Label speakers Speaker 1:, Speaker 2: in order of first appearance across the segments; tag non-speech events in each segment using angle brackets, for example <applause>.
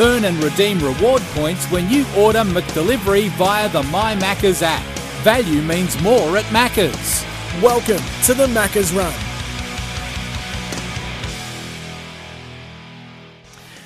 Speaker 1: Earn and redeem reward points when you order McDelivery via the My Maccas app. Value means more at Maccas.
Speaker 2: Welcome to the Maccas Run.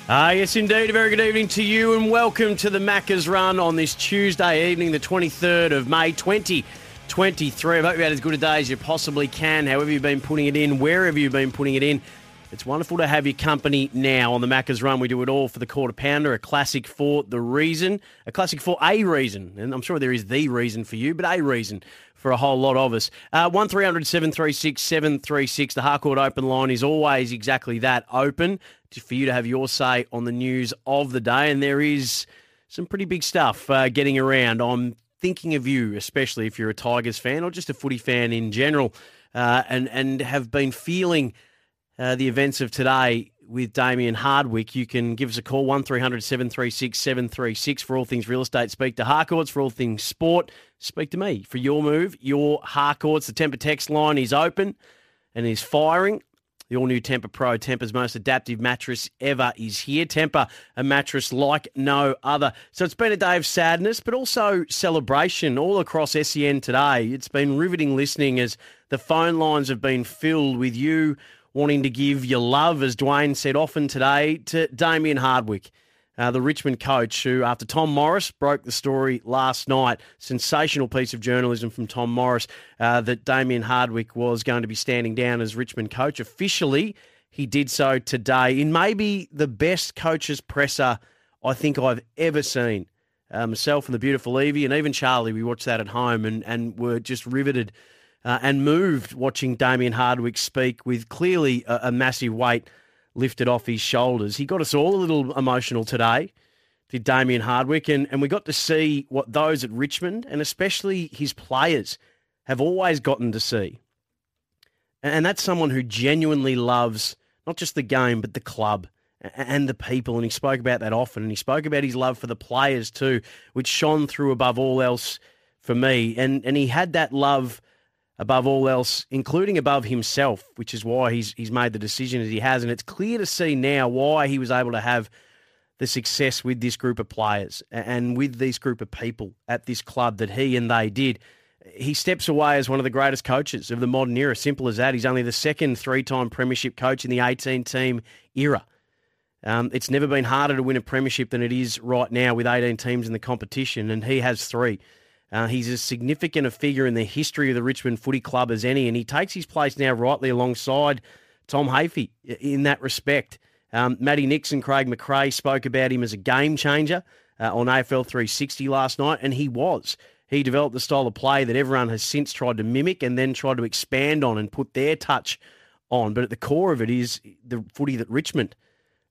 Speaker 3: Ah, yes, indeed. A very good evening to you, and welcome to the Maccas Run on this Tuesday evening, the 23rd of May, 2023. I hope you had as good a day as you possibly can, however you've been putting it in, wherever you've been putting it in. It's wonderful to have your company now on the Macca's Run. We do it all for the quarter pounder, a classic for the reason, a classic for a reason. And I'm sure there is the reason for you, but a reason for a whole lot of us. Uh, 1300 736 736. The Harcourt Open line is always exactly that open for you to have your say on the news of the day. And there is some pretty big stuff uh, getting around. I'm thinking of you, especially if you're a Tigers fan or just a footy fan in general, uh, and, and have been feeling uh, the events of today with Damien Hardwick, you can give us a call, 1300 736 736 for all things real estate. Speak to Harcourts for all things sport. Speak to me for your move, your Harcourts. The Tempur text line is open and is firing. The all new Tempur Pro, Tempur's most adaptive mattress ever, is here. Tempur, a mattress like no other. So it's been a day of sadness, but also celebration all across SEN today. It's been riveting listening as the phone lines have been filled with you wanting to give your love, as Dwayne said often today, to Damien Hardwick, uh, the Richmond coach, who, after Tom Morris broke the story last night, sensational piece of journalism from Tom Morris, uh, that Damien Hardwick was going to be standing down as Richmond coach. Officially, he did so today in maybe the best coach's presser I think I've ever seen. Uh, myself and the beautiful Evie, and even Charlie, we watched that at home and, and were just riveted uh, and moved watching Damien Hardwick speak with clearly a, a, massive weight lifted off his shoulders. He got us all a little emotional today, did Damien Hardwick, and, and we got to see what those at Richmond and especially his players have always gotten to see. And that's someone who genuinely loves not just the game, but the club and the people. And he spoke about that often. And he spoke about his love for the players too, which shone through above all else for me. And, and he had that love above all else, including above himself, which is why he's he's made the decision as he has. And it's clear to see now why he was able to have the success with this group of players and with this group of people at this club that he and they did. He steps away as one of the greatest coaches of the modern era. Simple as that. He's only the second three-time premiership coach in the 18-team era. Um, it's never been harder to win a premiership than it is right now with 18 teams in the competition, and he has three. Uh, he's as significant a figure in the history of the Richmond Footy Club as any, and he takes his place now rightly alongside Tom Hafey in that respect. Um, Matty Nixon, Craig McRae spoke about him as a game changer uh, on AFL 360 last night, and he was. He developed the style of play that everyone has since tried to mimic and then tried to expand on and put their touch on. But at the core of it is the footy that Richmond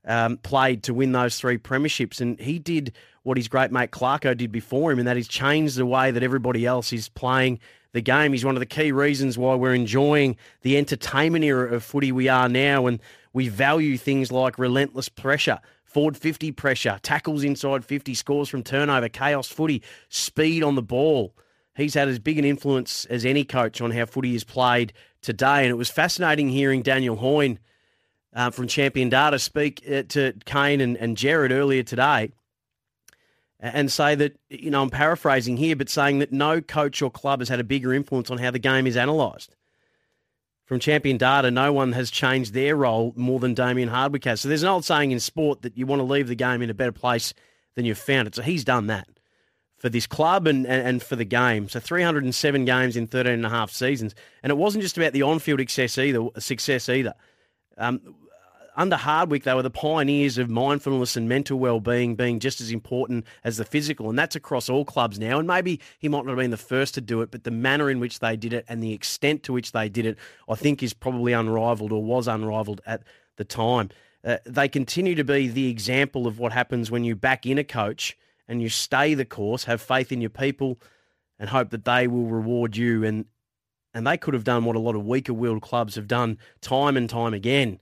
Speaker 3: um, played to win those three premierships, and he did what his great mate Clarko did before him, and that he's changed the way that everybody else is playing the game. He's one of the key reasons why we're enjoying the entertainment era of footy we are now, and we value things like relentless pressure, forward 50 pressure, tackles inside 50, scores from turnover, chaos footy, speed on the ball. He's had as big an influence as any coach on how footy is played today, and it was fascinating hearing Daniel Hoyne uh, from Champion Data speak uh, to Kane and, and Jared earlier today and say that, you know, I'm paraphrasing here, but saying that no coach or club has had a bigger influence on how the game is analysed. From champion data, no one has changed their role more than Damien Hardwick has. So there's an old saying in sport that you want to leave the game in a better place than you've found it. So he's done that for this club and, and, for the game. So 307 games in 13 and a half seasons. And it wasn't just about the on-field success either. Success either. Um, under Hardwick, they were the pioneers of mindfulness and mental well-being being just as important as the physical, and that's across all clubs now. And maybe he might not have been the first to do it, but the manner in which they did it and the extent to which they did it, I think, is probably unrivaled or was unrivaled at the time. uh, they continue to be the example of what happens when you back in a coach and you stay the course, have faith in your people, and hope that they will reward you. And and they could have done what a lot of weaker willed clubs have done time and time again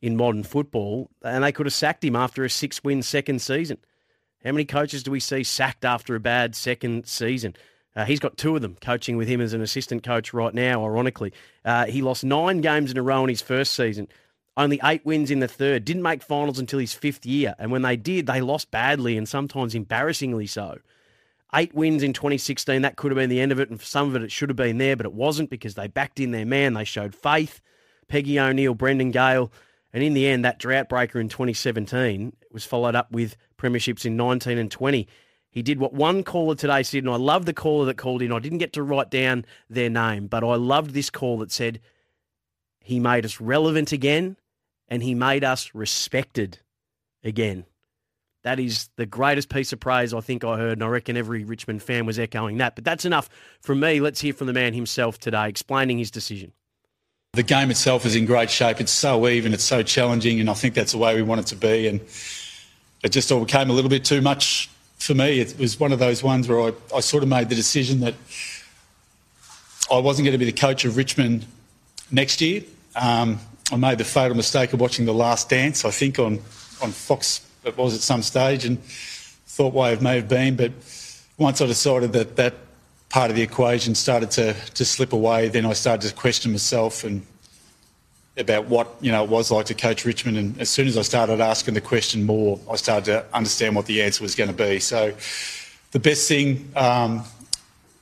Speaker 3: in modern football, and they could have sacked him after a six win second season. How many coaches do we see sacked after a bad second season? Uh, he's got two of them coaching with him as an assistant coach right now, ironically. Uh, he lost nine games in a row in his first season, only eight wins in the third, didn't make finals until his fifth year. And when they did, they lost badly and sometimes embarrassingly so. Eight wins in 2016, that could have been the end of it. And for some of it, it should have been there, but it wasn't because they backed in their man. They showed faith. Peggy O'Neill, Brendan Gale. And in the end, that drought breaker in 2017 was followed up with premierships in 19 and 20. He did what one caller today said, and I love the caller that called in. I didn't get to write down their name, but I loved this call that said, He made us relevant again and he made us respected again. That is the greatest piece of praise I think I heard, and I reckon every Richmond fan was echoing that. But that's enough from me. Let's hear from the man himself today, explaining his decision.
Speaker 4: The game itself is in great shape. It's so even, it's so challenging, and I think that's the way we want it to be. And it just all became a little bit too much for me. It was one of those ones where I, I sort of made the decision that I wasn't going to be the coach of Richmond next year. Um, I made the fatal mistake of watching The Last Dance, I think, on, on Fox, it was at some stage, and thought way it may have been. But once I decided that that part of the equation started to, to slip away, then I started to question myself and about what you know it was like to coach Richmond. And as soon as I started asking the question more, I started to understand what the answer was going to be. So the best thing um,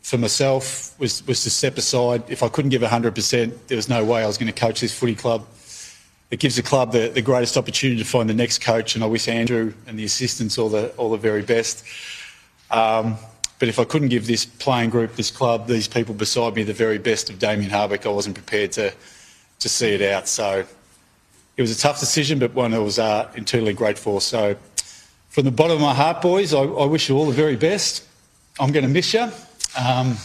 Speaker 4: for myself was, was to step aside. If I couldn't give 100%, there was no way I was going to coach this footy club it gives the club the, the greatest opportunity to find the next coach, and I wish Andrew and the assistants all the all the very best. Um, but if I couldn't give this playing group, this club, these people beside me the very best of Damien Hardwick, I wasn't prepared to to see it out. So it was a tough decision, but one I was uh, internally grateful. So from the bottom of my heart, boys, I, I wish you all the very best. I'm going to miss you. Um,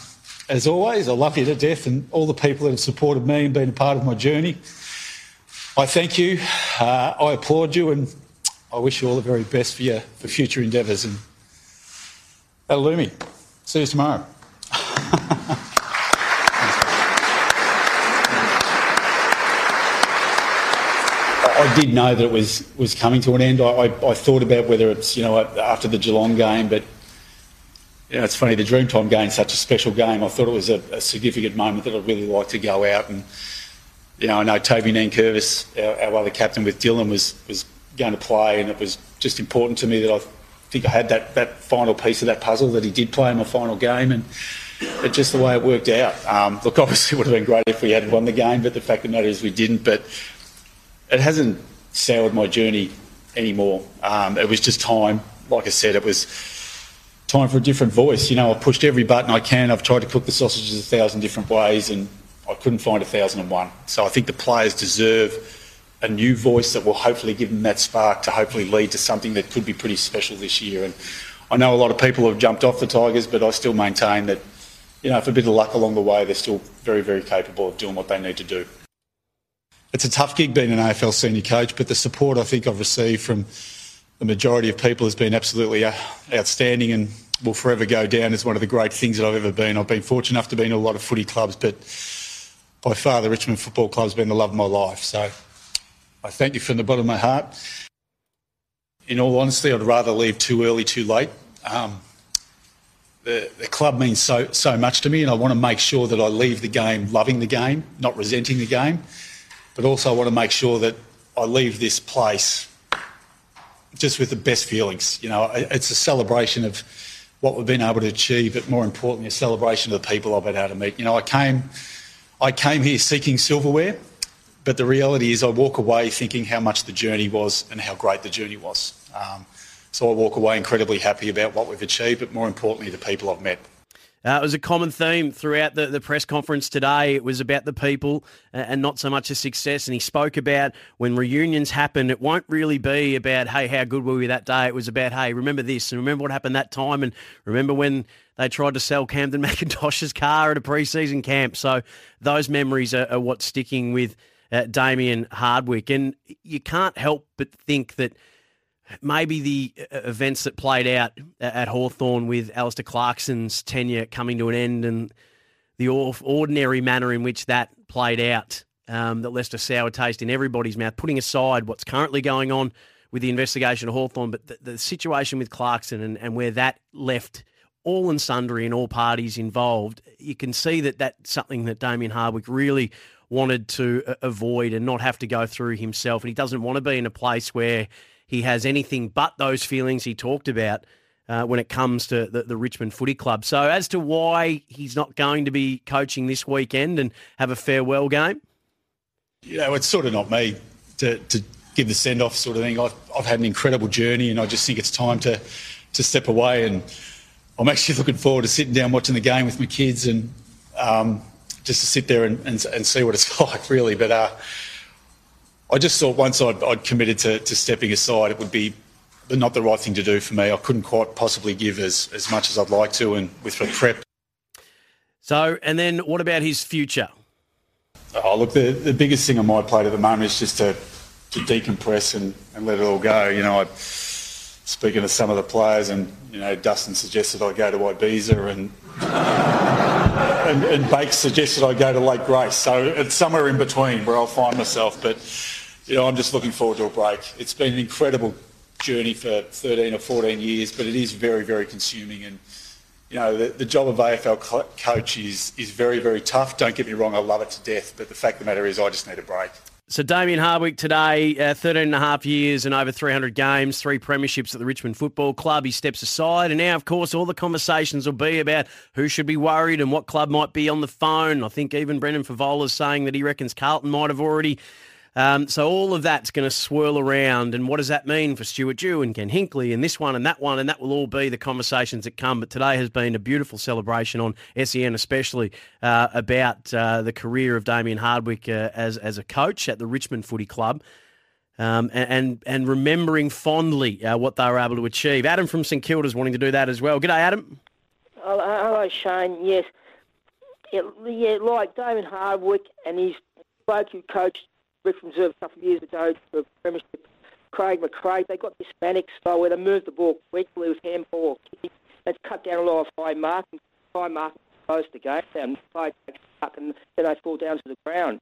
Speaker 4: as always, I love you to death and all the people that have supported me and been a part of my journey. I thank you. Uh, I applaud you, and I wish you all the very best for your for future endeavours. And me. See you tomorrow. I did know that it was was coming to an end. I, I, I, thought about whether it's you know after the Geelong game, but you know, it's funny the Dreamtime game such a special game. I thought it was a, a significant moment that I'd really like to go out and you know, I know Toby Nankervis, our, our, other captain with Dylan, was, was going to play, and it was just important to me that I think I had that, that final piece of that puzzle that he did play in my final game, and it's just the way it worked out. Um, look, <laughs> obviously, it would have been great if we had won the game, but the fact of the matter is we didn't. But it hasn't soured my journey anymore. Um, it was just time. Like I said, it was time for a different voice. You know, I've pushed every button I can. I've tried to cook the sausages a thousand different ways, and I couldn't find a 1001. So I think the players deserve a new voice that will hopefully give them that spark to hopefully lead to something that could be pretty special this year. And I know a lot of people have jumped off the Tigers, but I still maintain that, you know, if a bit of luck along the way, they're still very, very capable of doing what they need to do. It's a tough gig being an AFL senior coach, but the support I think I've received from the majority of people has been absolutely uh, outstanding and will forever go down as one of the great things that I've ever been. I've been fortunate enough to be in a lot of footy clubs, but by far the Richmond Football Club's been the love of my life. So I thank you from the bottom of my heart. In all honesty, I'd rather leave too early, too late. Um, the, the club means so, so much to me, and I want to make sure that I leave the game loving the game, not resenting the game. But also, I want to make sure that I leave this place just with the best feelings. You know, it's a celebration of what we've been able to achieve, but more importantly, a celebration of the people I've been able to meet. You know, I came I came here seeking silverware, but the reality is I walk away thinking how much the journey was and how great the journey was. Um, so I walk away incredibly happy about what we've achieved, but more importantly, the people I've met.
Speaker 3: Uh, it was a common theme throughout the, the press conference today. It was about the people and not so much the success. And he spoke about when reunions happen, it won't really be about, hey, how good were we that day? It was about, hey, remember this and remember what happened that time and remember when they tried to sell Kamdyn <laughs> McIntosh's car at a preseason camp. So those memories are, are what's sticking with uh, Damien Hardwick. And you can't help but think that maybe the uh, events that played out at Hawthorn with Alastair Clarkson's tenure coming to an end and the ordinary manner in which that played out um, that left a sour taste in everybody's mouth, putting aside what's currently going on with the investigation of Hawthorn, but the, the situation with Clarkson and, and where that left all and sundry and all parties involved, you can see that that's something that Damien Hardwick really wanted to uh, avoid and not have to go through himself. And he doesn't want to be in a place where he has anything but those feelings he talked about uh, when it comes to the, the, Richmond Footy Club. So, as to why he's not going to be coaching this weekend and have a farewell game?
Speaker 4: You know, it's sort of not me to, to give the send off sort of thing. I've, I've had an incredible journey and I just think it's time to, to step away. And I'm actually <laughs> looking forward to sitting down watching the game with my kids and um, just to sit there and, and, and, see what it's <laughs> like, really. But uh, I just thought once I'd, I'd committed to, to stepping aside, it would be not the right thing to do for me. I couldn't quite possibly give as, as much as I'd like to, and with the prep.
Speaker 3: So, and then what about his future?
Speaker 4: Oh, look, the, the biggest thing on my plate at the moment is just to, to decompress and, and let it all go. You know, I, speaking to some of the players, and you know, Dustin suggested I go to Ibiza, and and, and Bakes suggested I go to Lake Grace. So it's somewhere in between where I'll find myself. But you know, I'm just looking forward to a break. It's been an incredible journey for 13 or 14 years, but it is very, very consuming. And you know, the, the job of AFL co- coach is is very, very tough. Don't get me wrong, I love it to death. But the fact of the matter is, I just need a break.
Speaker 3: So Damien Hardwick today, uh, 13 and a half years and over 300 games, three premierships at the Richmond Football Club. He steps aside and now, of course, all the conversations will be about who should be worried and what club might be on the phone. I think even Brendan Fevola is saying that he reckons Carlton might have already um, so all of that's going to swirl around, and what does that mean for Stuart Dew and Ken Hinkley and this one and that one, and that will all be the conversations that come. But today has been a beautiful celebration on SEN, especially uh, about uh, the career of Damien Hardwick uh, as as a coach at the Richmond Footy Club. Um, and, and, remembering fondly uh, what they were able to achieve. Adam from St Kilda's wanting to do that as well. G'day, Adam.
Speaker 5: Hello, Shane. Yes, yeah, like Damien Hardwick and his bloke who coached Richmond Reserve a couple of years ago for Premiership. Craig McRae, they got this Hispanic style where they move the ball quickly with handball or kicking. That's cut down a lot of high marking. High marking close the game play and then they fall down to the ground.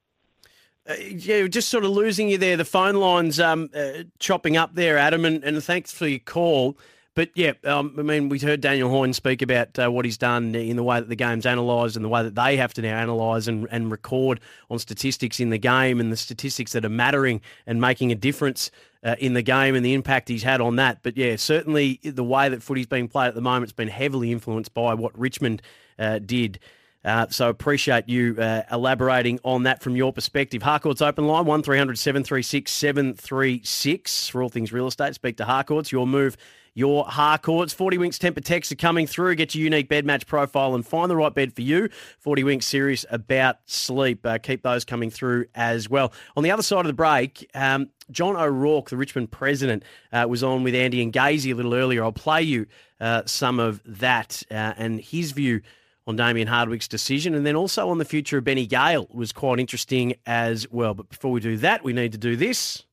Speaker 3: Uh, yeah, just sort of losing you there. The phone lines um, uh, chopping up there, Adam, and, and thanks for your call. But yeah, um, I mean, we heard Daniel Hoyne speak about uh, what he's done in the way that the game's analysed and the way that they have to now analyse and, and record on statistics in the game and the statistics that are mattering and making a difference uh, in the game and the impact he's had on that. But yeah, certainly the way that footy's being played at the moment has been heavily influenced by what Richmond uh, did. Uh, so appreciate you uh, elaborating on that from your perspective. Harcourt's open line, 1300 736 736 for all things real estate. Speak to Harcourt's. Your move your Harcourts. 40 Winks Tempur texts are coming through. Get your unique bed match profile and find the right bed for you. 40 Winks serious about sleep. Uh, keep those coming through as well. On the other side of the break, um, John O'Rourke, the Richmond president, uh, was on with Andy and Gazy a little earlier. I'll play you uh, some of that uh, and his view on Damien Hardwick's decision, and then also on the future of Benny Gale was quite interesting as well. But before we do that, we need to do this.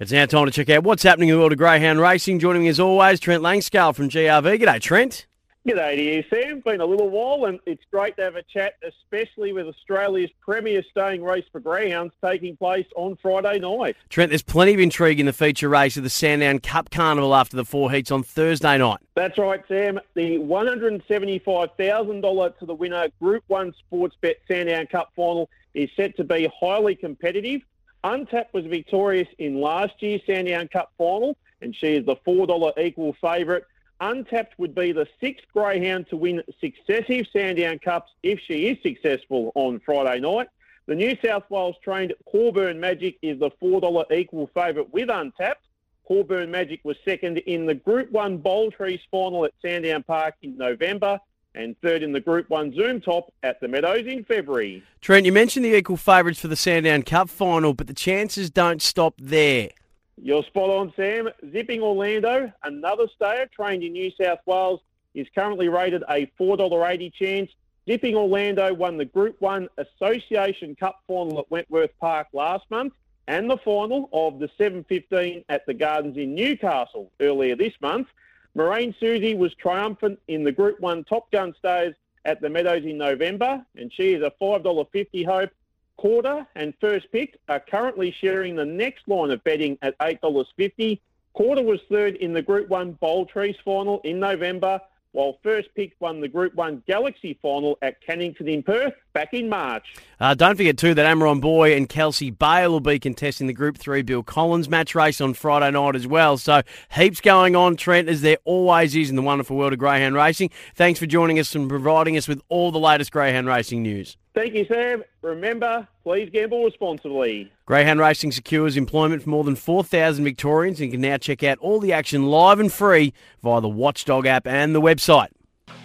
Speaker 3: It's now time to check out what's happening in the world of greyhound racing. Joining me as always, Trent Langscale from GRV. G'day, Trent.
Speaker 6: G'day to you, Sam. Been a little while, and it's great to have a chat, especially with Australia's premier staying race for greyhounds taking place on Friday night.
Speaker 3: Trent, there's plenty of intrigue in the feature race of the Sandown Cup Carnival after the four heats on Thursday night.
Speaker 6: That's right, Sam. The $175,000 to the winner Group 1 Sportsbet Sandown Cup final is set to be highly competitive. Untapped was victorious in last year's Sandown Cup final, and she is the $4 equal favourite. Untapped would be the sixth greyhound to win successive Sandown Cups if she is successful on Friday night. The New South Wales trained Corburn Magic is the $4 equal favourite with Untapped. Corburn Magic was second in the Group 1 Bold Trease final at Sandown Park in November and third in the Group 1 Zoom Top at the Meadows in February.
Speaker 3: Trent, you mentioned the equal favourites for the Sandown Cup final, but the chances don't stop there.
Speaker 6: You're spot on, Sam. Zipping Orlando, another stayer trained in New South Wales, is currently rated a $4.80 chance. Zipping Orlando won the Group 1 Association Cup final at Wentworth Park last month and the final of the 7.15 at the Gardens in Newcastle earlier this month. Marine Susie was triumphant in the Group 1 Top Gun Stays at the Meadows in November, and she is a $5.50 hope. Quarter and first pick are currently sharing the next line of betting at $8.50. Quarter was third in the Group 1 Bold Trease final in November, while first pick won the Group 1 Galaxy final at Cannington in Perth back in March.
Speaker 3: Uh, don't forget, too, that Amaron Boy and Kelsey Bale will be contesting the Group 3 Bill Collins match race on Friday night as well. So heaps going on, Trent, as there always is in the wonderful world of greyhound racing. Thanks for joining us and providing us with all the latest greyhound racing news.
Speaker 6: Thank you, Sam. Remember, please gamble responsibly.
Speaker 3: Greyhound Racing secures employment for more than 4,000 Victorians and can now check out all the action live and free via the Watchdog app and the website.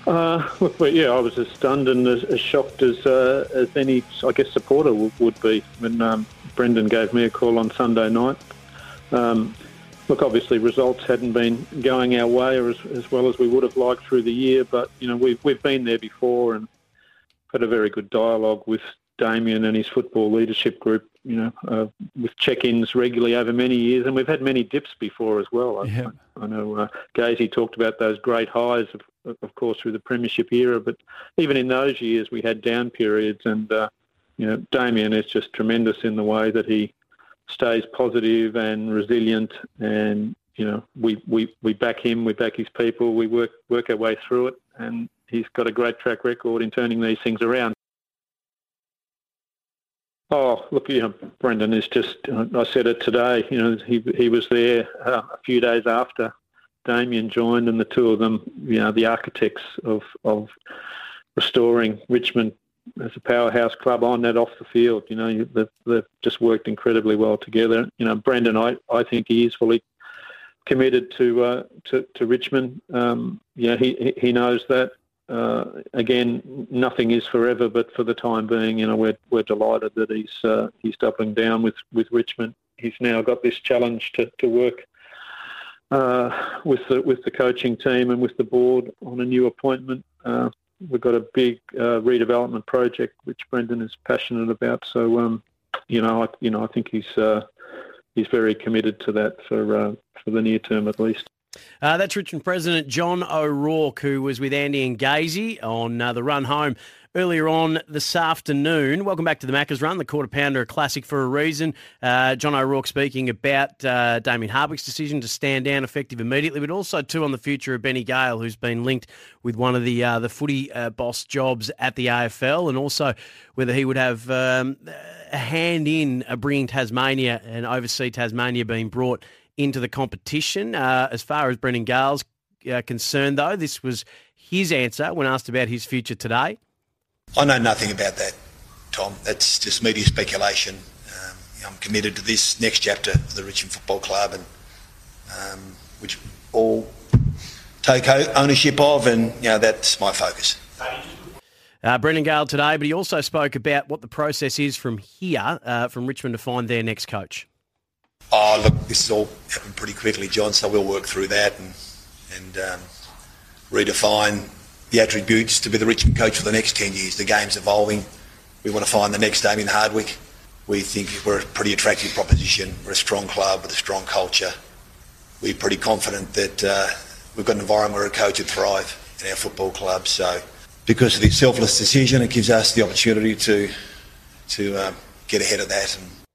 Speaker 7: Uh, <laughs> well, yeah, I was as stunned and as, as shocked as uh, as any, I guess, supporter w- would be when um, Brendan gave me a call on Sunday night. Um, look, obviously, results hadn't been going our way or as, as well as we would have liked through the year, but you know we've we've been there before and had a very good dialogue with Damien and his football leadership group. You know, uh, with check-ins regularly over many years, and we've had many dips before as well. I,
Speaker 3: Yeah.
Speaker 7: I know uh, Gazy talked about those great highs, of, of course, through the premiership era, but even in those years, we had down periods, and uh, you know, Damien is just tremendous in the way that he stays positive and resilient, and you know, we, we, we back him, we back his people, we work work our way through it, and he's got a great track record in turning these things around. Oh, look, you know, Brendan is just, I said it today, you know, he, he was there uh, a few days after Damien joined and the two of them, you know, the architects of, of restoring Richmond as a powerhouse club on and off the field. You know, they've, they've just worked incredibly well together. You know, Brendan, I, I think he is fully committed to uh, to, to Richmond. Um, yeah, he he- knows that. Uh, again, nothing is forever, but for the time being, you know, we're we're delighted that he's uh, he's doubling down with, with Richmond. He's now got this challenge to, to work uh, with the with the coaching team and with the board on a new appointment. Uh, we've got a big uh, redevelopment project which Brendan is passionate about. So, um, you know, I, you know, I think he's he's very committed to that for uh, for the near term at least.
Speaker 3: Uh, that's Richmond President John O'Rourke, who was with Andy and Gazy on uh, the run home earlier on this afternoon. Welcome back to the Macca's Run, the quarter pounder, a classic for a reason. Uh, John O'Rourke speaking about uh, Damien Hardwick's decision to stand down effective immediately, but also too on the future of Benny Gale, who's been linked with one of the uh, the footy uh, boss jobs at the AFL, and also whether he would have um, a hand in uh, bringing Tasmania and oversee Tasmania being brought into the competition. Uh, as far as Brendan Gale's uh, concerned, though, this was his answer when asked about his future today.
Speaker 8: I know nothing about that, Tom. That's just media speculation. Um, I'm committed to this next chapter of the Richmond Football Club, and um, which all take ownership of, and you know that's my focus.
Speaker 3: Uh, Brendan Gale today, but he also spoke about what the process is from here, uh, from Richmond to find their next coach.
Speaker 8: Oh, look, this has all happened pretty quickly, John. So we'll work through that and and um, redefine the attributes to be the Richmond coach for the next ten years. The game's evolving. We want to find the next Damien Hardwick. We think we're a pretty attractive proposition. We're a strong club with a strong culture. We're pretty confident that uh, we've got an environment where a coach would thrive in our football club. So, because of this selfless decision, it gives us the opportunity to to um, get ahead of that and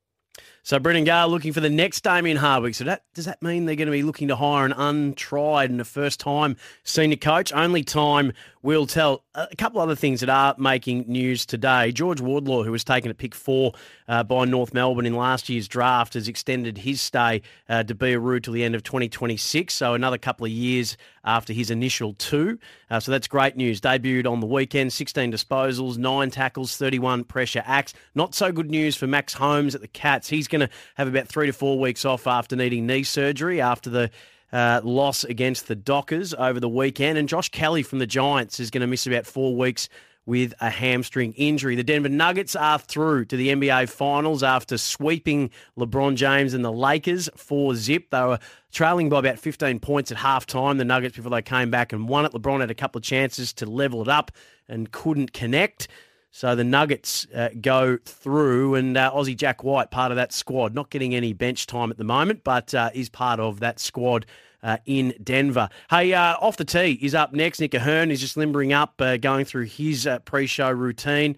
Speaker 3: So Brendan Gale looking for the next Damien Hardwick. So that does that mean they're going to be looking to hire an untried and a first time senior coach? Only time will tell. A couple other things that are making news today. George Wardlaw, who was taken at pick four uh, by North Melbourne in last year's draft, has extended his stay uh, to Beeroo till the end of 2026. So another couple of years after his initial two. Uh, so that's great news. Debuted on the weekend, 16 disposals, nine tackles, 31 pressure acts. Not so good news for Max Holmes at the Cats. He's going to have about three to four weeks off after needing knee surgery after the uh, loss against the Dockers over the weekend. And Josh Kelly from the Giants is going to miss about four weeks with a hamstring injury. The Denver Nuggets are through to the NBA Finals after sweeping LeBron James and the Lakers 4 zip. They were trailing by about 15 points at halftime, the Nuggets, before they came back and won it. LeBron had a couple of chances to level it up and couldn't connect. So the Nuggets uh, go through, and uh, Aussie Jack White, part of that squad, not getting any bench time at the moment, but uh, is part of that squad uh, in Denver. Hey, uh, off the tee is up next. Nick Ahern is just limbering up, uh, going through his pre-show routine.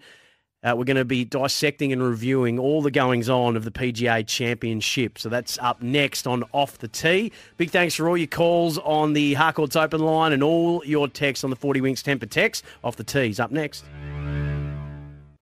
Speaker 3: We're going to be dissecting and reviewing all the goings on of the PGA Championship. So that's up next on Off the Tee. Big thanks for all your calls on the Harcourts Open line and all your texts on the 40 Winks Temper text. Off the Tees up next.